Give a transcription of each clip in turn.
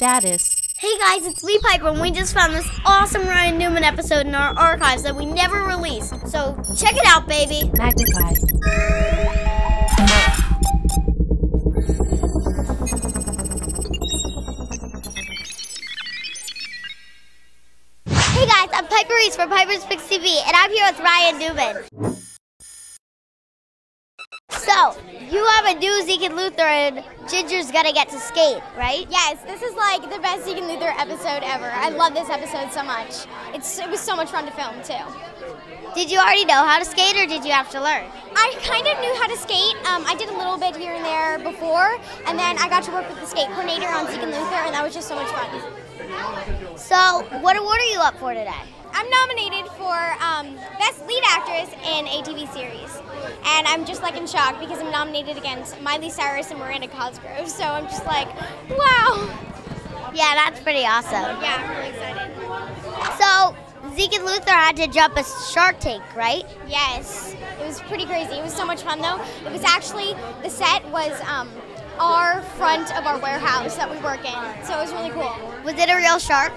status. Hey guys, it's Lee Piper, and we just found this awesome Ryan Newman episode in our archives that we never released. So check it out, baby. Magnify. Hey guys, I'm Piper Reese from Piper's Picks TV, and I'm here with Ryan Newman. So, you have a new Zeke and Luther, and Ginger's gonna get to skate, right? Yes, this is like the best Zeke and Luther episode ever. I love this episode so much. It's it was so much fun to film too. Did you already know how to skate, or did you have to learn? I kind of knew how to skate. Um, I did a little bit here and there before, and then I got to work with the skate coordinator on Zeke and Luther, and that was just so much fun. So, what award are you up for today? I'm nominated for um, Best Lead Actress in a TV Series. And I'm just like in shock because I'm nominated against Miley Cyrus and Miranda Cosgrove. So I'm just like, wow. Yeah, that's pretty awesome. Yeah, I'm really excited. So, Zeke and Luther had to jump a shark tank, right? Yes, it was pretty crazy. It was so much fun though. It was actually, the set was um, our front of our warehouse that we work in. So it was really cool. Was it a real shark?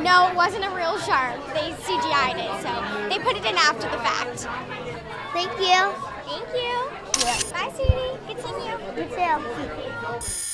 No, it wasn't a real shark. They CGI'd it, so put it in after the fact. Thank you. Thank you. Bye, sweetie. Good seeing you. You too.